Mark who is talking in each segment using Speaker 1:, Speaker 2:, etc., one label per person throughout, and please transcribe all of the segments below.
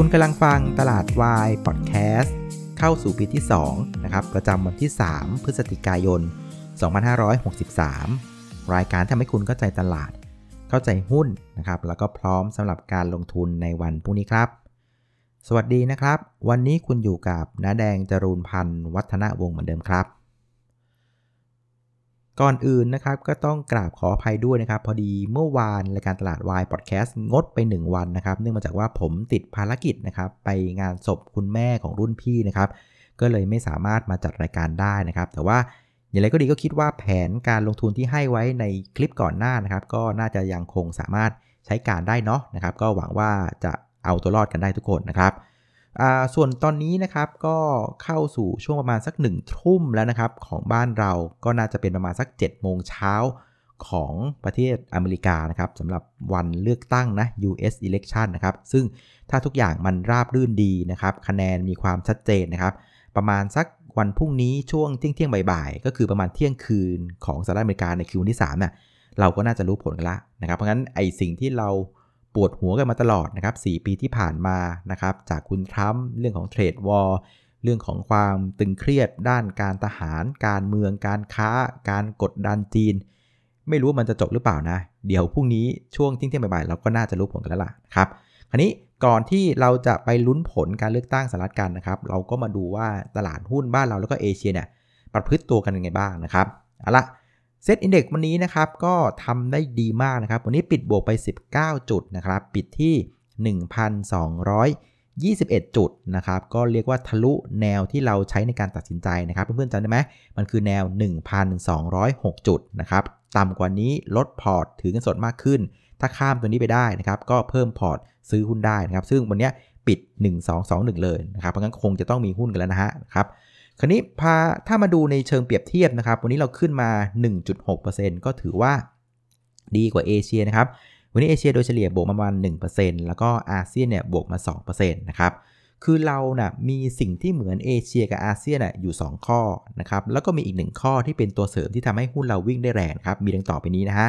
Speaker 1: คุณกำลังฟังตลาดวายพอดแคสต์เข้าสู่ปีที่2นะครับประจำวันที่ 3 พฤศจิกายน 2563 รายการทำให้คุณเข้าใจตลาด เข้าใจหุ้นนะครับแล้วก็พร้อมสำหรับการลงทุนในวันพรุ่งนี้ครับ สวัสดีนะครับ วันนี้คุณอยู่กับน้าแดงจรูนพันธ์วัฒนวงศ์เหมือนเดิมครับ ก่อนอื่นนะครับก็ต้องกราบขออภัยด้วยนะครับ พอดีเมื่อวานรายการตลาดวายพอดแคสต์งดไป 1 วันนะครับ เนื่องมาจากว่าผมติดภารกิจนะครับไปงานศพคุณแม่ของรุ่นพี่นะครับก็เลยไม่สามารถมาจัดรายการได้นะครับ แต่ว่าอย่างไรก็ดีก็คิดว่าแผนการลงทุนที่ให้ไว้ในคลิปก่อนหน้านะครับ ก็น่าจะยังคงสามารถใช้การได้เนาะนะครับ ก็หวังว่าจะเอาตัวรอดกันได้ทุกคนนะครับ ส่วนตอนนี้นะครับก็เข้าสู่ช่วงประมาณสัก1นึ่ทุ่มแล้วนะครับของบ้านเราก็น่าจะเป็นประมาณสัก7โมงเช้าของประเทศอเมริกานะครับสำหรับวันเลือกตั้งนะ US election นะครับ ซึ่งถ้าทุกอย่างมันราบรื่นดีนะครับ คะแนนมีความชัดเจนนะครับ ประมาณสักวันพรุ่งนี้ช่วงเที่ยงเที่ยงบ่ายๆ ก็คือประมาณเที่ยงคืนของสหรัฐอเมริกาในคิวที่3เนี่ยเราก็น่าจะรู้ผลกันละนะครับ เพราะงั้นไอสิ่งที่เรา ปวดหัวกันมาตลอดนะครับ4ปีที่ผ่านมานะครับจากคุณทรัมป์เรื่องของเทรดวอลเรื่องของความตึงเครียดด้านการทหาร การเมือง การค้า การกดดันจีน ไม่รู้มันจะจบหรือเปล่านะ เดี๋ยวพรุ่งนี้ช่วงทิ้งเที่ยงบ่ายเราก็น่าจะรู้ผลกันแล้วล่ะครับคราวนี้ก่อนที่เราจะไปลุ้นผลการเลือกตั้งสหรัฐกันนะครับ เราก็มาดูว่าตลาดหุ้นบ้านเราแล้วก็เอเชียเนี่ยประพฤติตัวกันยังไงบ้างนะครับเอาละ เซตอินเด็กซ์วันนี้นะครับก็ทำได้ดีมากนะครับ วันนี้ปิดบวกไป 19 จุดนะครับ ปิดที่ 1,221 จุดนะครับ ก็เรียกว่าทะลุแนวที่เราใช้ในการตัดสินใจนะครับ เพื่อนๆจำได้ไหมมันคือแนว 1,206 จุดนะครับ ต่ำกว่านี้ลดพอร์ตถือเงินสดมากขึ้น ถ้าข้ามตัวนี้ไปได้นะครับ ก็เพิ่มพอร์ตซื้อหุ้นได้นะครับ ซึ่งวันนี้ปิด 1221 เลยนะครับ เพราะงั้นคงจะต้องมีหุ้นกันแล้วนะฮะครับ คราวนี้พาถ้ามาดูในเชิงเปรียบเทียบนะครับ วันนี้เราขึ้นมา 1.6%ก็ถือว่าดีกว่าเอเชียนะครับ วันนี้เอเชียโดยเฉลี่ยบวกมาประมาณ 1%แล้วก็อาเซียนเนี่ยบวกมา 2%นะครับคือเรานะ่ะมีสิ่งที่เหมือนเอเชียกับอาเซียนน่ะอยู่ 2 ข้อนะครับแล้วก็มีอีก 1 ข้อที่เป็นตัวเสริมที่ทำให้หุ้นเราวิ่งได้แรงครับมีดังต่อไปนี้นะฮะ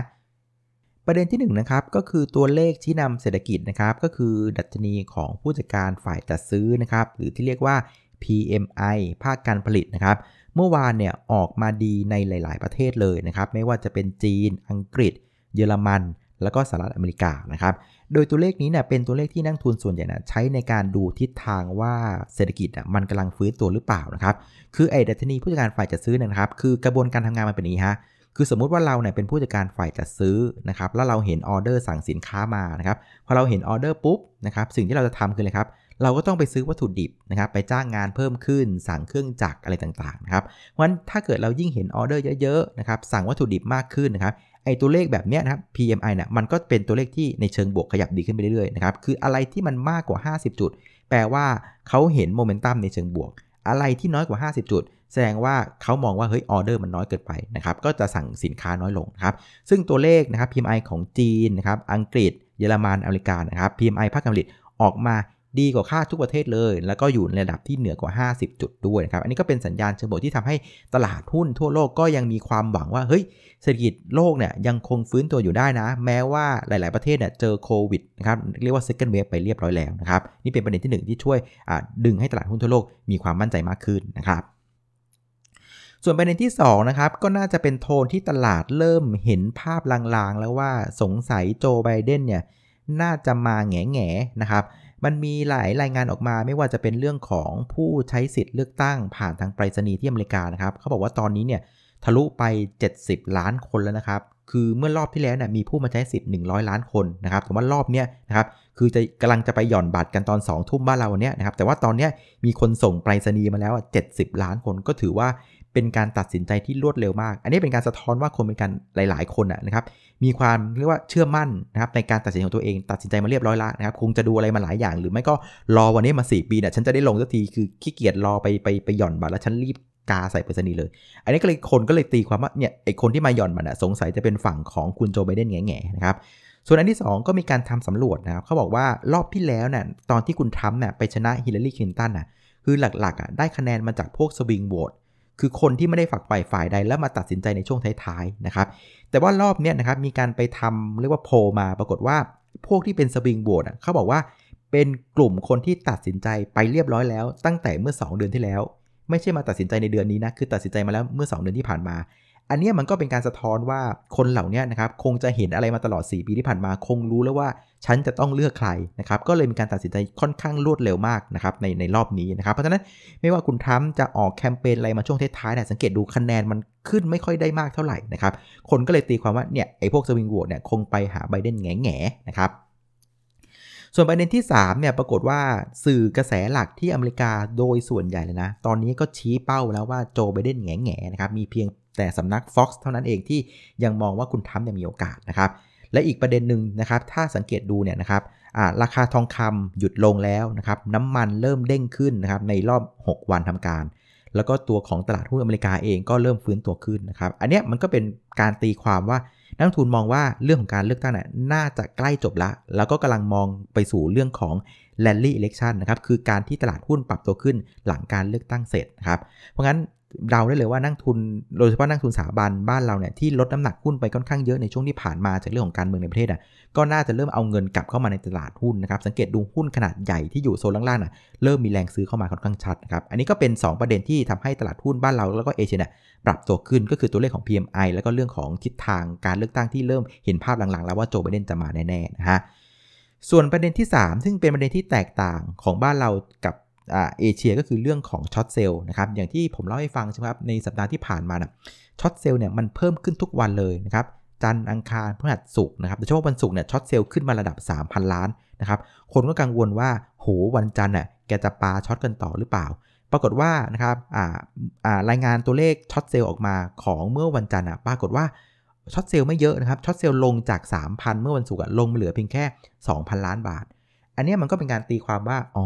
Speaker 1: ประเด็นที่1นนะครับก็คือตัวเลขที่นำเศรษฐกิจนะครับก็คือดัชนีของผู้จัดการฝ่ายจัดซื้อนะครับหรือที่เรียกว่า PMI ภาคการผลิตนะครับ เมื่อวานเนี่ยออกมาดีในหลาย ๆ ประเทศเลยนะครับ ไม่ว่าจะเป็นจีน อังกฤษ เยอรมัน แล้วก็สหรัฐอเมริกานะครับ โดยตัวเลขนี้เนี่ยเป็นตัวเลขที่นักลงทุนส่วนใหญ่นะใช้ในการดูทิศทางว่าเศรษฐกิจอะมันกำลังฟื้นตัวหรือเปล่านะครับ คือไอ้ดัชนีผู้จัดการฝ่ายจัดซื้อนะครับ คือกระบวนการทำงานมันเป็นอย่างนี้ฮะคือสมมุติว่าเราเนี่ยเป็นผู้จัดการฝ่ายจัดซื้อนะครับ แล้วเราเห็นออเดอร์สั่งสินค้ามานะครับ พอเราเห็นออเดอร์ปุ๊บนะครับ สิ่งที่เราจะทำคืออะไรครับ เราก็ต้องไปซื้อวัตถุดิบนะครับไปจ้างงานเพิ่มขึ้น สั่งเครื่องจักรอะไรต่างๆนะครับเพราะฉะนั้นถ้าเกิดเรายิ่งเห็นออเดอร์เยอะๆนะครับสั่งวัตถุดิบมากขึ้นนะครับไอตัวเลขแบบนี้นะครับ PMI เนี่ยมันก็เป็นตัวเลขที่ในเชิงบวกขยับดีขึ้นไปเรื่อยๆนะครับ คืออะไรที่มันมากกว่า 50 จุด แปลว่าเขาเห็นโมเมนตัมในเชิงบวก อะไรที่น้อยกว่า 50 จุด แสดงว่าเขามองว่าเฮ้ยออเดอร์มันน้อยเกินไปนะครับ ก็จะสั่งสินค้าน้อยลงครับ ซึ่งตัวเลขนะครับ PMI ของจีนนะครับ อังกฤษ เยอรมัน อเมริกานะครับ PMI ภาคการผลิตออกมา ดีกว่าค่าทุกประเทศเลย แล้วก็อยู่ในระดับที่เหนือกว่า 50 จุดด้วยนะครับ อันนี้ก็เป็นสัญญาณเชิงบวกที่ทำให้ตลาดหุ้นทั่วโลกก็ยังมีความหวังว่า เฮ้ย เศรษฐกิจโลกเนี่ยยังคงฟื้นตัวอยู่ได้นะ แม้ว่าหลาย ๆ ประเทศเนี่ยเจอโควิดนะครับ เรียกว่า second wave ไปเรียบร้อยแล้วนะครับ นี่เป็นประเด็นที่ 1 ที่ช่วยดึงให้ตลาดหุ้นทั่วโลกมีความมั่นใจมากขึ้นนะครับส่วนประเด็นที่2นะครับก็น่าจะเป็นโทนที่ตลาดเริ่มเห็นภาพลางๆ แล้วว่าสงสัยโจไบเดนเนี่ยน่าจะมาแง่แง่นะครับ มันมีหลายรายงานออกมาไม่ว่าจะเป็นเรื่องของผู้ใช้สิทธิ์เลือกตั้งผ่านทางไปรษณีย์ที่อเมริกานะครับเขาบอกว่าตอนนี้เนี่ยทะลุไป 70 ล้านคนแล้วนะครับ คือเมื่อรอบที่แล้วเนี่ยมีผู้มาใช้สิทธิ์ 100 ล้านคนนะครับ แต่ว่ารอบเนี้ยนะครับคือจะกำลังจะไปหย่อนบัตรกันตอน 2 ทุ่มบ้านเราเนี้ยนะครับ แต่ว่าตอนเนี้ยมีคนส่งไปรษณีย์มาแล้ว 70 ล้านคนก็ถือว่า เป็นการตัดสินใจที่รวดเร็วมาก อันนี้เป็นการสะท้อนว่าคนเป็นการหลาย ๆ คนนะครับ มีความเรียกว่าเชื่อมั่นนะครับในการตัดสินของตัวเอง ตัดสินใจมาเรียบร้อยแล้วนะครับ คงจะดูอะไรมาหลายอย่าง หรือไม่ก็รอวันนี้มา 4 ปีเนี่ยฉันจะได้ลงสักที คือขี้เกียจรอไปไปไปหย่อนบัตรแล้วฉันรีบกาใส่ไปอรษณีย์เลย อันนี้ก็เลยคนก็เลยตีความว่าเนี่ยไอคนที่มาหย่อนมันสงสัยจะเป็นฝั่งของคุณโจไบเดนแง่ๆนะครับส่วนอันที่ 2 ก็มีการทำสำรวจนะครับเขาบอกว่ารอบที่แล้วเนี่ยตอนที่คุณทรัมป์เนี่ยไปชนะฮิลลารีคลินตันน่ะคือหลักๆอะได้คะแนนมาจากพวกสวิงโหวต คือคนที่ไม่ได้ฝักใฝ่ฝ่ายใดแล้วมาตัดสินใจในช่วงท้ายๆนะครับ แต่ว่ารอบนี้นะครับมีการไปทำเรียกว่าโพมาปรากฏว่าพวกที่เป็นสวิงโหวตเขาบอกว่าเป็นกลุ่มคนที่ตัดสินใจไปเรียบร้อยแล้ว ตั้งแต่เมื่อ 2 เดือนที่แล้ว ไม่ใช่มาตัดสินใจในเดือนนี้นะคือตัดสินใจมาแล้วเมื่อ 2 เดือนที่ผ่านมา อันนี้มันก็เป็นการสะท้อนว่าคนเหล่านี้นะครับคงจะเห็นอะไรมาตลอด 4 ปีที่ผ่านมาคงรู้แล้วว่าฉันจะต้องเลือกใครนะครับก็เลยมีการตัดสินใจค่อนข้างรวดเร็วมากนะครับในในรอบนี้นะครับเพราะฉะนั้นไม่ว่าคุณทรัมป์จะออกแคมเปญอะไรมาช่วงท้ายๆเนี่ยสังเกตดูคะแนนมันขึ้นไม่ค่อยได้มากเท่าไหร่นะครับคนก็เลยตีความว่าเนี่ยไอ้พวกสวิงโหวตเนี่ยคงไปหาไบเดนแง่ๆนะครับส่วนประเด็นที่3เนี่ยปรากฏว่าสื่อกระแสหลักที่อเมริกาโดยส่วนใหญ่เลยนะ ตอนนี้ก็ชี้เป้าแล้วว่าโจไบเดนแง่ๆนะครับมีเพียง แต่สำนัก Fox เท่านั้นเองที่ยังมองว่าคุณทรัมยังมีโอกาสนะครับ และอีกประเด็นหนึ่งนะครับ ถ้าสังเกตดูเนี่ยนะครับราคาทองคำหยุดลงแล้วนะครับน้ำมันเริ่มเด้งขึ้นนะครับในรอบ 6 วันทำการ แล้วก็ตัวของตลาดหุ้นอเมริกาเองก็เริ่มฟื้นตัวขึ้นนะครับ อันนี้มันก็เป็นการตีความว่านักทุนมองว่าเรื่องของการเลือกตั้งน่น่าจะใกล้จบละ แล้วก็กำลังมองไปสู่เรื่องของ rally election นะครับ คือการที่ตลาดหุ้นปรับตัวขึ้นหลังการเลือกตั้งเสร็จนะครับ เพราะงั้น เราได้เลยว่านักทุนโดยเฉพาะนักทุนสถาบันบ้านเราเนี่ยที่ลดน้ำหนักหุ้นไปค่อนข้างเยอะในช่วงที่ผ่านมาจากเรื่องของการเมืองในประเทศอะก็น่าจะเริ่มเอาเงินกลับเข้ามาในตลาดหุ้นนะครับสังเกตดูหุ้นขนาดใหญ่ที่อยู่โซนล่างๆน่ะเริ่มมีแรงซื้อเข้ามาค่อนข้างชัดนะครับอันนี้ก็เป็น 2 ประเด็นที่ทำให้ตลาดหุ้นบ้านเราแล้วก็เอเชียเนี่ยปรับตัวขึ้นก็คือตัวเลขของ PMI แล้วก็เรื่องของทิศทางการเลือกตั้งที่เริ่มเห็นภาพหลังๆ แล้วว่าโจไบเดนจะมาแน่ๆนะฮะส่วนประเด็นที่ 3 ซึ่งเป็นประเด็นที่แตกต่างของบ้านเรากับ เอเชียก็คือเรื่องของ short sell นะครับอย่างที่ผมเล่าให้ฟังใช่ไหมครับในสัปดาห์ที่ผ่านมานะ short sell เนี่ยมันเพิ่มขึ้นทุกวันเลยนะครับจันทร์อังคารพฤหัสศุกร์นะครับโดยเฉพาะวันศุกร์เนี่ย short sell ขึ้นมาระดับ 3,000 ล้านนะครับคนก็กังวลว่าโหวันจันทร์น่ะแกจะปา short กันต่อหรือเปล่า ปรากฏว่านะครับรายงานตัวเลข short sell ออกมาของเมื่อวันจันทร์ปรากฏว่า short sell ไม่เยอะนะครับ short sell ลงจาก 3,000 เมื่อวันศุกร์ลงมาเหลือเพียงแค่ 2,000 ล้านบาท อันนี้มันก็เป็นการตีความว่าอ๋อ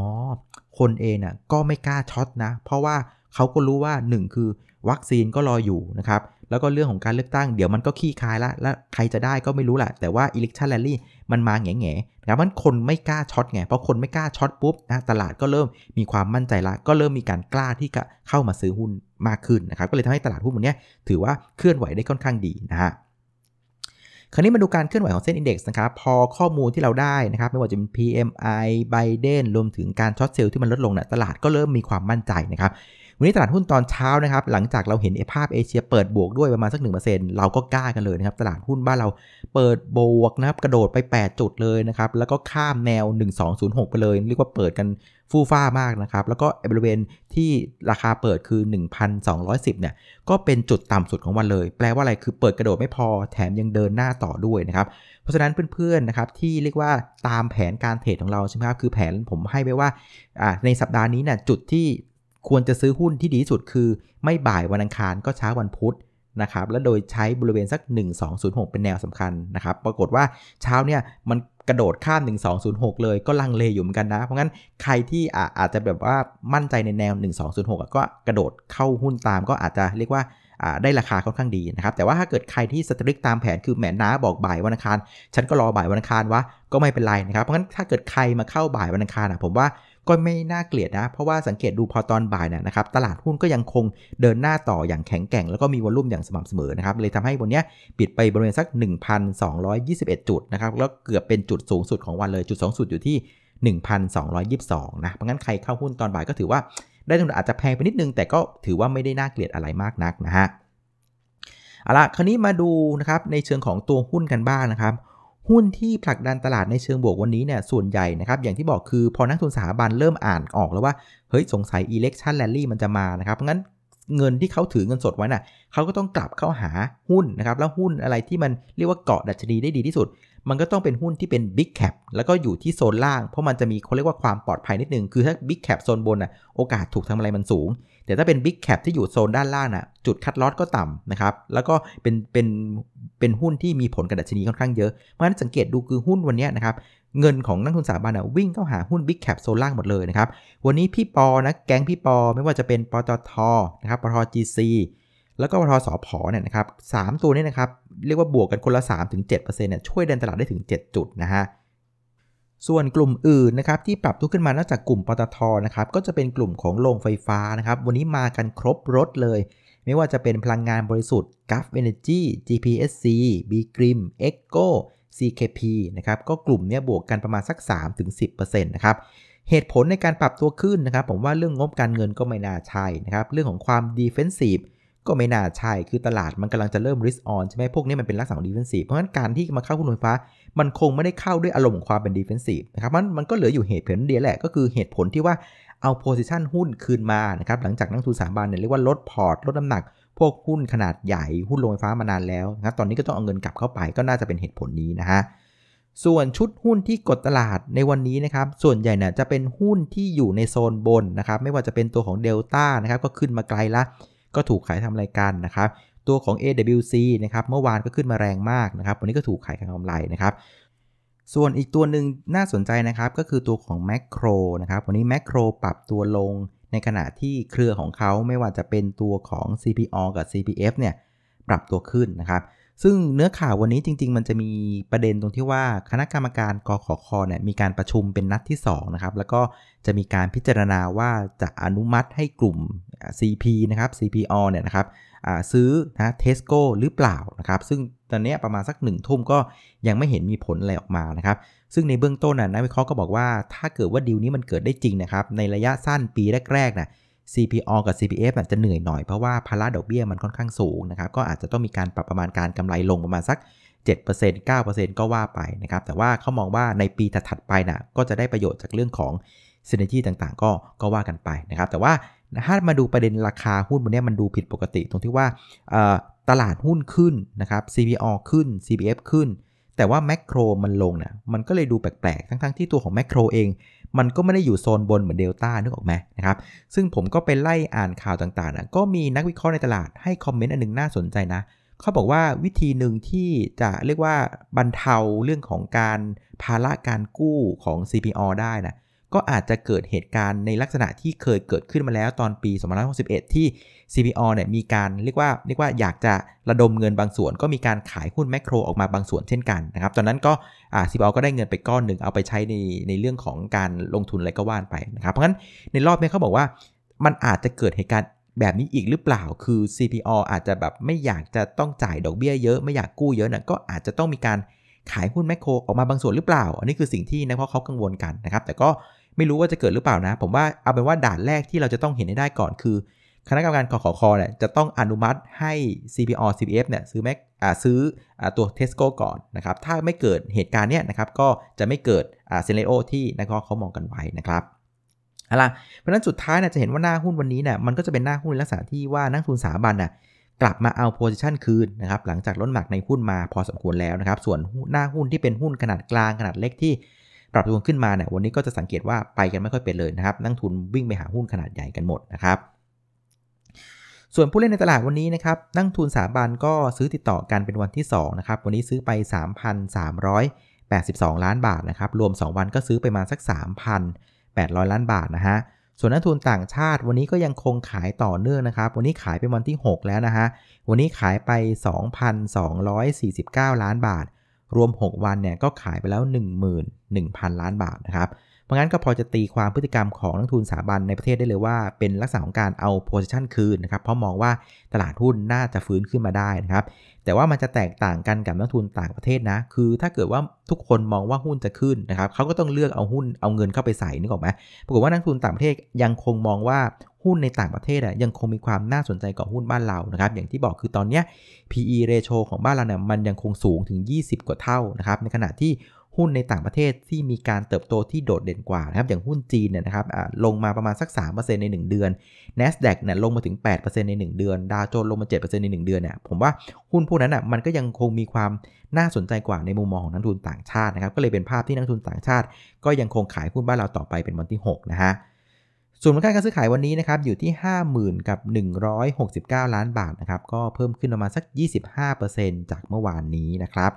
Speaker 1: คนเองน่ะก็ไม่กล้า short นะ เพราะว่าเขาก็รู้ว่า 1 คือวัคซีนก็รออยู่นะครับ แล้วก็เรื่องของการเลือกตั้งเดี๋ยวมันก็คลี่คลายละแล้วใครจะได้ก็ไม่รู้แหละ แต่ว่า election rally มันมาแง่แง่นะครับมันคนไม่กล้า short ไง เพราะคนไม่กล้า short ปุ๊บนะตลาดก็เริ่มมีความมั่นใจละ ก็เริ่มมีการกล้าที่จะเข้ามาซื้อหุ้นมากขึ้นนะครับ ก็เลยทำให้ตลาดหุ้นวันนี้ถือว่าเคลื่อนไหวได้ค่อนข้างดีนะฮะ คราวนี้มาดูการเคลื่อนไหวของเส้นอินเด็กซ์นะครับ พอข้อมูลที่เราได้นะครับ ไม่ว่าจะเป็น PMI ไบเดนรวมถึงการช็อตเซลล์ที่มันลดลงเนี่ยตลาดก็เริ่มมีความมั่นใจนะครับ วันนี้ตลาดหุ้นตอนเช้านะครับหลังจากเราเห็นภาพเอเชียเปิดบวกด้วยประมาณสัก 1%เราก็กล้ากันเลยนะครับตลาดหุ้นบ้านเราเปิดบวกนะครับกระโดดไป 8 จุดเลยนะครับแล้วก็ข้ามแนว 1206 ไปเลย เรียกว่าเปิดกันฟู่ฟ้ามากนะครับแล้วก็บริเวณที่ราคาเปิดคือ 1,210เนี่ยก็เป็นจุดต่ำสุดของวันเลย แปลว่าอะไรคือเปิดกระโดดไม่พอแถมยังเดินหน้าต่อด้วยนะครับเพราะฉะนั้นเพื่อนๆนะครับที่เรียกว่าตามแผนการเทรดของเราใช่ไหมครับคือแผนผมให้ไว้ว่าในสัปดาห์นี้เนี่ยจุดที่ ควรจะซื้อหุ้นที่ดีที่สุดคือ ไม่บ่ายวันอังคารก็เช้าวันพุธนะครับและโดยใช้บริเวณสัก 1206 เป็นแนวสำคัญนะครับ ปรากฏว่าเช้าเนี่ยมันกระโดดข้าม 1206 เลยก็ลังเลอยู่เหมือนกันนะ เพราะงั้นใครที่อาจจะแบบว่ามั่นใจในแนว 1206 ก็กระโดดเข้าหุ้นตามก็อาจจะเรียกว่าได้ราคาค่อนข้างดีนะครับ แต่ว่าถ้าเกิดใครที่สตริกตามแผนคือแหมน้าบอกบ่ายวันอังคาร ฉันก็รอบ่ายวันอังคารวะก็ไม่เป็นไรนะครับ เพราะงั้นถ้าเกิดใครมาเข้าบ่ายวันอังคารอะผมว่า ก็ไม่น่าเกลียดนะ เพราะว่าสังเกตดูพอตอนบ่ายนะครับตลาดหุ้นก็ยังคงเดินหน้าต่ออย่างแข็งแกร่ง แล้วก็มีวอลุ่มอย่างสม่ำเสมอนะครับเลยทำให้วันนี้ปิดไปบริเวณสัก 1,221 จุดนะครับแล้วเกือบเป็นจุดสูงสุดของวันเลยจุดสูงสุดอยู่ที่ 1,222นะเพราะงั้นใครเข้าหุ้นตอนบ่ายก็ถือว่าได้ทุนอาจจะแพงไปนิดนึง แต่ก็ถือว่าไม่ได้น่าเกลียดอะไรมากนักนะฮะเอาละคราวนี้มาดูนะครับในเชิงของตัวหุ้นกันบ้างนะครับ หุ้นที่ผลักดันตลาดในเชิงบวกวันนี้เนี่ยส่วนใหญ่นะครับอย่างที่บอกคือพอนักทุนสถาบันเริ่มอ่านออกแล้วว่าเฮ้ยสงสัย election rally มันจะมานะครับงั้นเงินที่เขาถือเงินสดไว้น่ะเขาก็ต้องกลับเข้าหาหุ้นนะครับแล้วหุ้นอะไรที่มันเรียกว่าเกาะดัชนีได้ดีที่สุด มันก็ต้องเป็นหุ้นที่เป็น big cap แล้วก็อยู่ที่โซนล่าง เพราะมันจะมีเขาเรียกว่าความปลอดภัยนิดนึงคือถ้า big cap โซนบนน่ะโอกาสถูกทำอะไรมันสูง แต่ถ้าเป็น Big Cap ที่อยู่โซนด้านล่างนะ่ะจุดคัดลอสก็ต่ำนะครับ แล้วก็เป็นเป็นเป็นหุ้นที่มีผลกับดัชนีค่อนข้างเยอะ เพราะฉะนั้นสังเกตดูคือหุ้นวันนี้นะครับเงินของนักทุนสถาบันวิ่งเข้าหาหุ้น Big Cap โซนล่างหมดเลยนะครับ วันนี้พี่ปอนะแก๊งพี่ปอไม่ว่าจะเป็นปตทนะครับปตท GC แล้วก็ปตทสพอเนี่ยนะครับสตัวนี้นะครับ เรียกว่าบวกกันคนละ 3-7%เนี่ยช่วยดันตลาดได้ถึง 7 จุดนะฮะ ส่วนกลุ่มอื่นนะครับที่ปรับตัวขึ้นมานอกจากกลุ่มปตทนะครับก็จะเป็นกลุ่มของโรงไฟฟ้านะครับวันนี้มากันครบรถเลย ไม่ว่าจะเป็นพลังงานบริสุทธิ์ g u f Energy GPSC B Grim e c o CKP นะครับก็กลุ่มนี้บวกกันประมาณสัก 3-10%นะครับเหตุผลในการปรับตัวขึ้นนะครับ ผมว่าเรื่องงบการเงินก็ไม่น่าใช่นะครับเรื่องของความ defensive ก็ไม่น่าใช่คือตลาดมันกำลังจะเริ่ม risk on ใช่ไหมพวกนี้มันเป็นลักษณะของ defensive เพราะฉะนั้นการที่มาเข้าหุ้นไฟฟ้า มันคงไม่ได้เข้าด้วยอารมณ์ของความเป็น defensive นะครับมันมันก็เหลืออยู่เหตุผลเดียวแหละ ก็คือเหตุผลที่ว่าเอา position หุ้นคืนมานะครับหลังจากนักลงทุนสถาบันเนี่ยเรียกว่าลดพอร์ตลดน้ำหนัก พวกหุ้นขนาดใหญ่หุ้นโรงไฟฟ้ามานานแล้วนะครับตอนนี้ก็ต้องเอาเงินกลับเข้าไปก็น่าจะเป็นเหตุผลนี้นะฮะส่วนชุดหุ้นที่กดตลาดในวันนี้นะครับ ส่วนใหญ่เนี่ยจะเป็นหุ้นที่อยู่ในโซนบนนะครับ ไม่ว่าจะเป็นตัวของ Delta นะครับ ก็ขึ้นมาไกลละ ก็ถูกขายทำรายการนะครับ ตัวของ AWC นะครับเมื่อวานก็ขึ้นมาแรงมากนะครับวันนี้ก็ถูกขายทางกำไรนะครับส่วนอีกตัวหนึ่งน่าสนใจนะครับก็คือตัวของแมคโครนะครับวันนี้แมคโครปรับตัวลงในขณะที่เครือของเขาไม่ว่าจะเป็นตัวของ CPO กับ CPF เนี่ยปรับตัวขึ้นนะครับ ซึ่งเนื้อข่าววันนี้จริง ๆ มันจะมีประเด็นตรงที่ว่าคณะกรรมการกขคเนี่ยมีการประชุมเป็นนัดที่2นะครับแล้วก็จะมีการพิจารณาว่าจะอนุมัติให้กลุ่ม CP นะครับ CPO เนี่ยนะครับซื้อนะเทสโก้หรือเปล่านะครับซึ่งตอนนี้ประมาณสักหนึ่งทุ่มก็ยังไม่เห็นมีผลอะไรออกมานะครับซึ่งในเบื้องต้นนะนักวิเคราะห์ก็บอกว่าถ้าเกิดว่าดีลนี้มันเกิดได้จริงนะครับในระยะสั้นปีแรกๆนะ CPO กับ CPF จะเหนื่อยหน่อยเพราะว่าภาระดอกเบี้ยมันค่อนข้างสูงนะครับ ก็อาจจะต้องมีการปรับประมาณการกำไรลงประมาณสัก 7% 9%ก็ว่าไปนะครับ แต่ว่าเขามองว่าในปีถัดๆไปนะก็จะได้ประโยชน์จากเรื่องของซินเนจีต่างๆ ก็ก็ว่ากันไปนะครับ แต่ว่าถ้ามาดูประเด็นราคาหุ้นบนนี้มันดูผิดปกติ ตรงที่ว่าตลาดหุ้นขึ้นนะครับ CPO ขึ้น CPF ขึ้น แต่ว่าแมกโรมันลงนะมันก็เลยดูแปลกๆ ทั้งๆ ที่ตัวของแมกโรเอง มันก็ไม่ได้อยู่โซนบนเหมือนเดลต้านึกออกไหมนะครับ ซึ่งผมก็ไปไล่อ่านข่าวต่างๆนะก็มีนักวิเคราะห์ในตลาดให้คอมเมนต์อันนึงน่าสนใจนะ เขาบอกว่าวิธีหนึ่งที่จะเรียกว่าบรรเทาเรื่องของการภาระการกู้ของ CPO ได้นะ ก็อาจจะเกิดเหตุการณ์ในลักษณะที่เคยเกิดขึ้นมาแล้วตอนปี 2561 ที่ CPO เนี่ยมีการเรียกว่าเรียกว่าอยากจะระดมเงินบางส่วน ก็มีการขายหุ้นแมคโครออกมาบางส่วนเช่นกันนะครับ ตอนนั้นก็อ่า CPO ก็ได้เงินไปก้อนหนึ่งเอาไปใช้ในในเรื่องของการลงทุนอะไรก็ว่านไปนะครับ เพราะงั้นในรอบนี้เขาบอกว่ามันอาจจะเกิดเหตุการณ์แบบนี้อีกหรือเปล่า คือ CPO อาจจะแบบไม่อยากจะต้องจ่ายดอกเบี้ยเยอะ ไม่อยากกู้เยอะนะก็อาจจะต้องมีการขายหุ้นแมคโครออกมาบางส่วนหรือเปล่า อันนี้คือสิ่งที่นักวิเคราะห์เขากังวลกันนะครับ แต่ก็ ไม่รู้ว่าจะเกิดหรือเปล่านะ ผมว่าเอาเป็นว่าด่านแรกที่เราจะต้องเห็นให้ได้ก่อนคือ คณะกรรมการกขคเนี่ยจะต้องอนุมัติให้ CPO CPF เนี่ยซื้อแม็กอ่าซื้ออ่าตัว Tesco ก่อนนะครับ ถ้าไม่เกิดเหตุการณ์เนี้ยนะครับก็จะไม่เกิดอ่า scenario ที่นักวิเคราะห์เขามองกันไว้นะครับเอาล่ะเพราะนั้นสุดท้ายนะจะเห็นว่าหน้าหุ้นวันนี้เนี่ยมันก็จะเป็นหน้าหุ้นลักษณะที่ว่านักลงทุนสถาบันน่ะกลับมาเอา position คืนนะครับหลังจากลดน้ำหนักในหุ้นมาพอสมควรแล้วนะครับ ส่วนหน้าหุ้นที่เป็นหุ้นขนาดกลางขนาดเล็กที่ ปรับตัวขึ้นมาเนี่ยวันนี้ก็จะสังเกตว่าไปกันไม่ค่อยเป็นเลยนะครับนักลงทุนวิ่งไปหาหุ้นขนาดใหญ่กันหมดนะครับส่วนผู้เล่นในตลาดวันนี้นะครับนักทุนสถาบันก็ซื้อติดต่อกันเป็นวันที่2นะครับวันนี้ซื้อไป 3,382 ล้านบาทนะครับรวม 2 วันก็ซื้อไปมาสัก 3,800 ล้านบาทนะฮะส่วนนักทุนต่างชาติวันนี้ก็ยังคงขายต่อเนื่องนะครับ วันนี้ขายเป็นวันที่ 6 แล้วนะฮะวันนี้ขายไป 2,249 ล้านบาท รวม 6 วันเนี่ยก็ขายไปแล้ว 11,000 ล้านบาทนะครับ ราะงั้นก็พอจะตีความพฤติกรรมของนักทุนสถาบันในประเทศได้เลยว่า เป็นลักษณะของการเอาโพซิชันคืนนะครับเพราะมองว่าตลาดหุ้นน่าจะฟื้นขึ้นมาได้นะครับแต่ว่ามันจะแตกต่างกันกับนักทุนต่างประเทศนะ คือถ้าเกิดว่าทุกคนมองว่าหุ้นจะขึ้นนะครับเขาก็ต้องเลือกเอาหุ้นเอาเงินเข้าไปใส่นึกออกไหมปรากฏว่านักทุนต่างประเทศยังคงมองว่าหุ้นในต่างประเทศอะยังคงมีความน่าสนใจกว่าหุ้นบ้านเรานะครับอย่างที่บอกคือตอนนี้ PE ratio ของบ้านเราเนี่ยมันยังคงสูงถึง 20 กว่าเท่านะครับในขณะที่ หุ้นในต่างประเทศที่มีการเติบโตที่โดดเด่นกว่านะครับอย่างหุ้นจีนเนี่ยนะครับลงมาประมาณสัก 3%ใน 1 เดือน NASDAQ เนี่ยลงมาถึง 8%ใน 1 เดือนดาวโจนส์ลงมา 7%ใน 1 เดือนเนี่ยผมว่าหุ้นพวกนั้นอะมันก็ยังคงมีความน่าสนใจกว่าในมุมมองของนักทุนต่างชาตินะครับก็เลยเป็นภาพที่นักทุนต่างชาติ ก็ยังคงขายหุ้นบ้านเราต่อไปเป็นวันที่ 6 นะฮะส่วนมูลค่าการซื้อขายวันนี้นะครับอยู่ที่ 50,000 กับ 169 ล้านบาทนะครับก็เพิ่มขึ้นประมาณสัก 25%จากเมื่อวานนี้นะครับ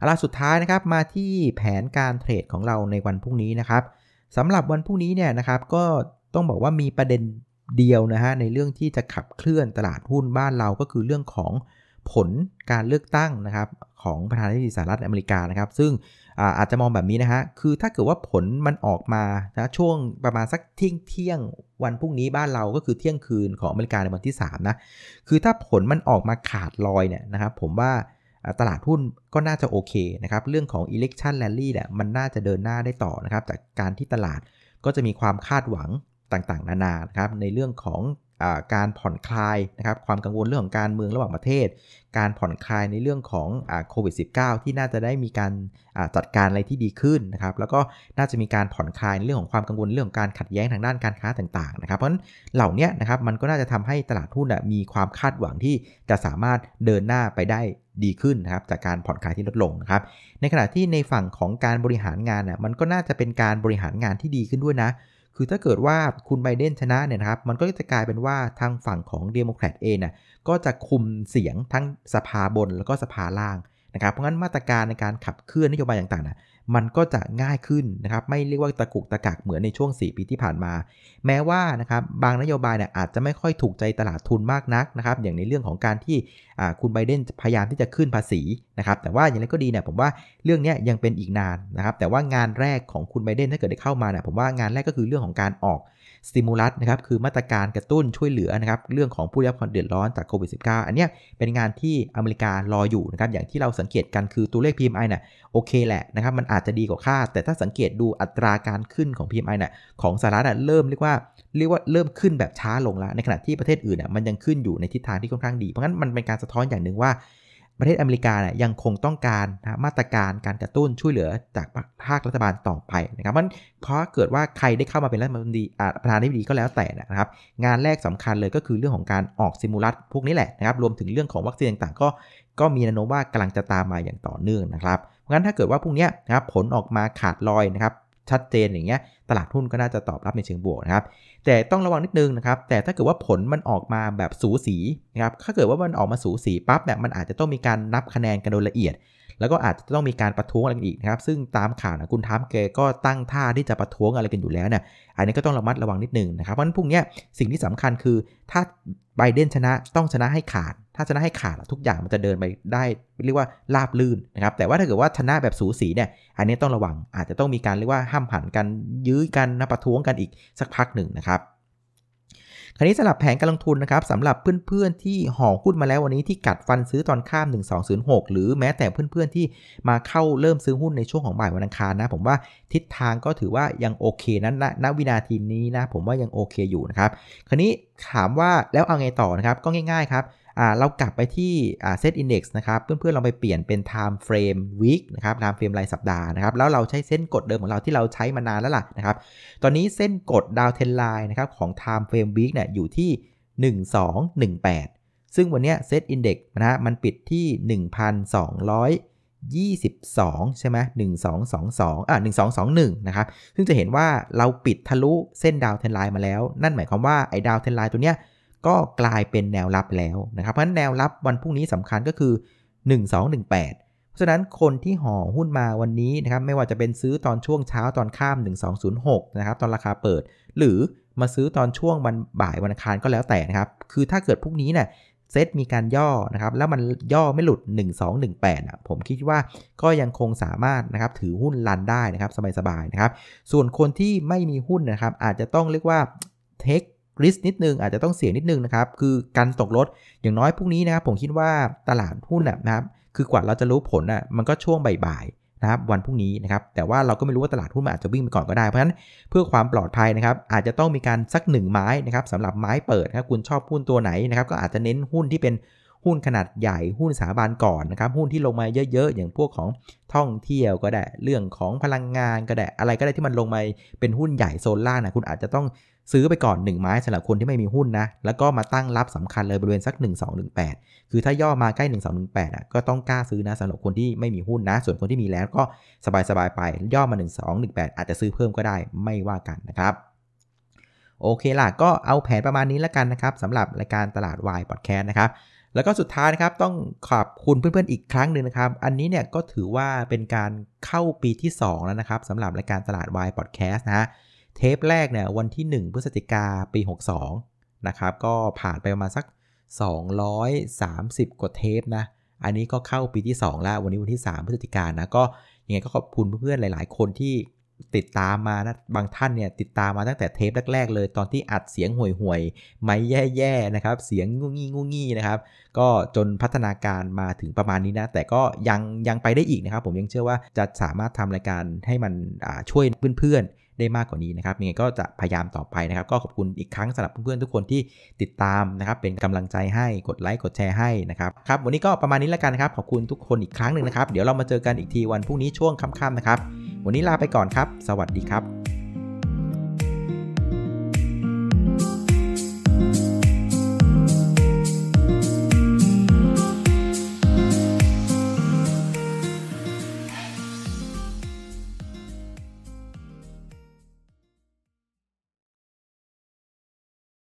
Speaker 1: เอาล่ะสุดท้ายนะครับมาที่แผนการเทรดของเราในวันพรุ่งนี้นะครับสำหรับวันพรุ่งนี้เนี่ยนะครับก็ต้องบอกว่ามีประเด็นเดียวนะฮะในเรื่องที่จะขับเคลื่อนตลาดหุ้นบ้านเราก็คือเรื่องของผลการเลือกตั้งนะครับของประธานาธิบดีสหรัฐอเมริกานะครับ ซึ่งอาจจะมองแบบนี้นะฮะคือถ้าเกิดว่าผลมันออกมานะช่วงประมาณสักเที่ยงเที่ยงวันพรุ่งนี้บ้านเราก็คือเที่ยงคืนของอเมริกาในวันที่3นะคือถ้าผลมันออกมาขาดลอยเนี่ยนะครับผมว่า ตลาดหุ้นก็น่าจะโอเคนะครับ เรื่องของ election rally เนี่ยมันน่าจะเดินหน้าได้ต่อนะครับ จากการที่ตลาดก็จะมีความคาดหวังต่างๆ นานานะครับในเรื่องของ การผ่อนคลายนะครับความกังวลเรื่องของการเมืองระหว่างประเทศ การผ่อนคลายในเรื่องของโควิด -19 ที่น่าจะได้มีการจัดการอะไรที่ดีขึ้นนะครับแล้วก็น่าจะมีการผ่อนคลายในเรื่องของความกังวลเรื่องการขัดแย้งทางด้านการค้าต่างๆนะครับเพราะฉะนั้นเหล่านี้นะครับมันก็น่าจะทำให้ตลาดหุ้นมีความคาดหวังที่จะสามารถเดินหน้าไปได้ดีขึ้นนะครับจากการผ่อนคลายที่ลดลงนะครับในขณะที่ในฝั่งของการบริหารงานน่ะมันก็น่าจะเป็นการบริหารงานที่ดีขึ้นด้วยนะ คือถ้าเกิดว่าคุณไบเดนชนะเนี่ยนะครับ มันก็จะกลายเป็นว่าทางฝั่งของเดโมแครตเองน่ะก็จะคุมเสียงทั้งสภาบนแล้วก็สภาล่างนะครับ เพราะงั้นมาตรการในการขับเคลื่อนนโยบายต่างๆนะ มันก็จะง่ายขึ้นนะครับ ไม่เรียกว่าตะกุกตะกักเหมือนในช่วง 4 ปีที่ผ่านมา แม้ว่านะครับบางนโยบายเนี่ยอาจจะไม่ค่อยถูกใจตลาดทุนมากนักนะครับ อย่างในเรื่องของการที่คุณไบเดนพยายามที่จะขึ้นภาษีนะครับ แต่ว่าอย่างไรก็ดีเนี่ยผมว่าเรื่องนี้ยังเป็นอีกนานนะครับ แต่ว่างานแรกของคุณไบเดนถ้าเกิดได้เข้ามาเนี่ยผมว่างานแรกก็คือเรื่องของการออก สติมูลัสนะครับคือมาตรการกระตุ้นช่วยเหลือนะครับเรื่องของผู้ได้รับความเดือดร้อนจากโควิด -19 อันนี้เป็นงานที่อเมริการออยู่นะครับอย่างที่เราสังเกตกันคือตัวเลข PMI น่ะโอเคแหละนะครับมันอาจจะดีกว่าคาดแต่ถ้าสังเกตดูอัตราการขึ้นของ PMI น่ะของสหรัฐน่ะเริ่มเรียกว่าเรียกว่าเริ่มขึ้นแบบช้าลงแล้วในขณะที่ประเทศอื่นน่ะมันยังขึ้นอยู่ในทิศทางที่ค่อนข้างดี เพราะงั้นมันเป็นการสะท้อนอย่างหนึ่งว่า ประเทศอเมริกาเนี่ยยังคงต้องการนะมาตรการการกระตุ้นช่วยเหลือจากภาครัฐบาลต่อไปนะครับเพราะเพราะเกิดว่าใครได้เข้ามาเป็นรัฐมนตรีประธานาธิบดีก็แล้วแต่นะครับ งานแรกสำคัญเลยก็คือเรื่องของการออกซิมูลัสพวกนี้แหละนะครับรวมถึงเรื่องของวัคซีนต่างๆ ก็ก็มีแนวโน้มว่ากำลังจะตามมาอย่างต่อเนื่องนะครับงั้นถ้าเกิดว่าพวกนี้นะครับผลออกมาขาดลอยนะครับ ชัดเจนอย่างเงี้ยตลาดหุ้นก็น่าจะตอบรับในเชิงบวกนะครับแต่ต้องระวังนิดนึงนะครับแต่ถ้าเกิดว่าผลมันออกมาแบบสูสีนะครับถ้าเกิดว่ามันออกมาสูสีปั๊บเนี่ยมันอาจจะต้องมีการนับคะแนนกันโดยละเอียด แล้วก็อาจจะต้องมีการประท้วงอะไรกันอีกนะครับ ซึ่งตามข่าวนะคุณทามเกก็ตั้งท่าที่จะประท้วงอะไรกันอยู่แล้วเนี่ยอันนี้ก็ต้องระมัดระวังนิดนึงนะครับเพราะฉะนั้นพรุ่งนี้สิ่งที่สำคัญคือถ้าไบเดนชนะต้องชนะให้ขาด ถ้าชนะให้ขาดทุกอย่างมันจะเดินไปได้เรียกว่าราบลื่นนะครับ แต่ว่าถ้าเกิดว่าชนะแบบสูสีเนี่ย อันนี้ต้องระวังอาจจะต้องมีการเรียกว่าห้ามหันกันยื้อกันนะประท้วงกันอีกสักพักหนึ่งนะครับ คราวนี้สำหรับแผนการลงทุนนะครับสำหรับเพื่อนๆที่ห่อหุ้นมาแล้ววันนี้ที่กัดฟันซื้อตอนข้าม 1206 หรือแม้แต่เพื่อนๆที่มาเข้าเริ่มซื้อหุ้นในช่วงของบ่ายวันอังคารนะ ผมว่าทิศทางก็ถือว่ายังโอเคนั้นณวินาทีนี้นะ ผมว่ายังโอเคอยู่นะครับ คราวนี้ถามว่าแล้วเอาไงต่อนะครับก็ง่ายๆครับ เรากลับไปที่เซตอินดี x นะครับ เพื่อนๆเราไปเปลี่ยนเป็น time frame week นะครับ time frame รายสัปดาห์นะครับ แล้วเราใช้เส้นกดเดิมของเราที่เราใช้มานานแล้วล่ะนะครับ ตอนนี้เส้นกดดาวเทนไลน์นะครับของ time frame week เนี่ยอยู่ที่ 1218 ซึ่งวันนี้เซตอินดี x นะฮะมันปิดที่ 1,222 ใช่ไหม1222อะ1221 นะครับ ซึ่งจะเห็นว่าเราปิดทะลุเส้นดาวเทนไลน์มาแล้ว นั่นหมายความว่าไอ้ดาวเทนไลน์ตัวเนี้ย ก็กลายเป็นแนวรับแล้วนะครับ เพราะฉะนั้นแนวรับวันพรุ่งนี้สำคัญก็คือ 1218 เพราะฉะนั้นคนที่ห่อหุ้นมาวันนี้นะครับไม่ว่าจะเป็นซื้อตอนช่วงเช้าตอนข้าม 1206 นะครับตอนราคาเปิด หรือมาซื้อตอนช่วงวันบ่ายวันอังคารก็แล้วแต่นะครับ คือถ้าเกิดพรุ่งนี้เนี่ยเซตมีการย่อนะครับแล้วมันย่อไม่หลุด 1218อะผมคิดว่าก็ยังคงสามารถนะครับถือหุ้นลันได้นะครับสบายๆนะครับ ส่วนคนที่ไม่มีหุ้นนะครับอาจจะต้องเรียกว่าเทค ริสนิดนึงอาจจะต้องเสี่ยงนิดนึงนะครับ คือการตกรถอย่างน้อยพรุ่งนี้นะครับผมคิดว่าตลาดหุ้นนะครับ คือกว่าเราจะรู้ผลอะมันก็ช่วงบ่ายๆนะครับวันพรุ่งนี้นะครับ แต่ว่าเราก็ไม่รู้ว่าตลาดหุ้นมันอาจจะวิ่งไปก่อนก็ได้ เพราะฉะนั้นเพื่อความปลอดภัยนะครับ อาจจะต้องมีการสักหนึ่งไม้นะครับสำหรับไม้เปิดนะครับคุณชอบหุ้นตัวไหนนะครับ ก็อาจจะเน้นหุ้นที่เป็นหุ้นขนาดใหญ่หุ้นสถาบันก่อนนะครับหุ้นที่ลงมาเยอะๆ อย่างพวกของท่องเที่ยวก็ได้ เรื่องของพลังงานก็ได้ อะไรก็ได้ที่มันลงมาเป็นหุ้นใหญ่โซนล่างนะคุณอาจจะต้อง ซื้อไปก่อน 1 ไม้สำหรับคนที่ไม่มีหุ้นนะ แล้วก็มาตั้งรับสำคัญเลยบริเวณสัก 1218 คือถ้าย่อมาใกล้ 1218อะก็ต้องกล้าซื้อนะสำหรับคนที่ไม่มีหุ้นนะ ส่วนคนที่มีแล้วก็สบายๆไปย่อมา 1218 อาจจะซื้อเพิ่มก็ได้ไม่ว่ากันนะครับโอเคล่ะก็เอาแผนประมาณนี้แล้วกันนะครับสำหรับรายการตลาดวายพอดแคสต์นะครับแล้วก็สุดท้ายนะครับต้องขอบคุณเพื่อนๆอีกครั้งหนึ่งนะครับ อันนี้เนี่ยก็ถือว่าเป็นการเข้าปีที่ 2 แล้วนะครับสำหรับรายการตลาดวายพอดแคสต์นะฮะ เทปแรกเนี่ยวันที่ 1 พฤศจิกาปี 62 นะครับ ก็ผ่านไปประมาณสัก 230 กว่าเทปนะ อันนี้ก็เข้าปีที่ 2 แล้ว วันนี้วันที่ 3 พฤศจิกานะ ก็ยังไงก็ขอบคุณเพื่อนๆหลาย ๆ คนที่ติดตามมานะบางท่านเนี่ยติดตามมาตั้งแต่เทปแรกๆเลย ตอนที่อัดเสียงห่วยๆไม่แย่ๆนะครับ เสียงงูงี้งูงี้นะครับ ก็จนพัฒนาการมาถึงประมาณนี้นะ แต่ก็ยังยังไปได้อีกนะครับ ผมยังเชื่อว่าจะสามารถทำรายการให้มันช่วยเพื่อนๆ ได้มากกว่านี้นะครับยังไงก็จะพยายามต่อไปนะครับ ก็ขอบคุณอีกครั้งสำหรับเพื่อนๆทุกคนที่ติดตามนะครับ เป็นกำลังใจให้กดไลค์กดแชร์ให้นะครับครับวันนี้ก็ประมาณนี้แล้วกันนะครับขอบคุณทุกคนอีกครั้งหนึ่งนะครับ เดี๋ยวเรามาเจอกันอีกทีวันพรุ่งนี้ช่วงค่ำๆนะครับ วันนี้ลาไปก่อนครับ สวัสดีครับ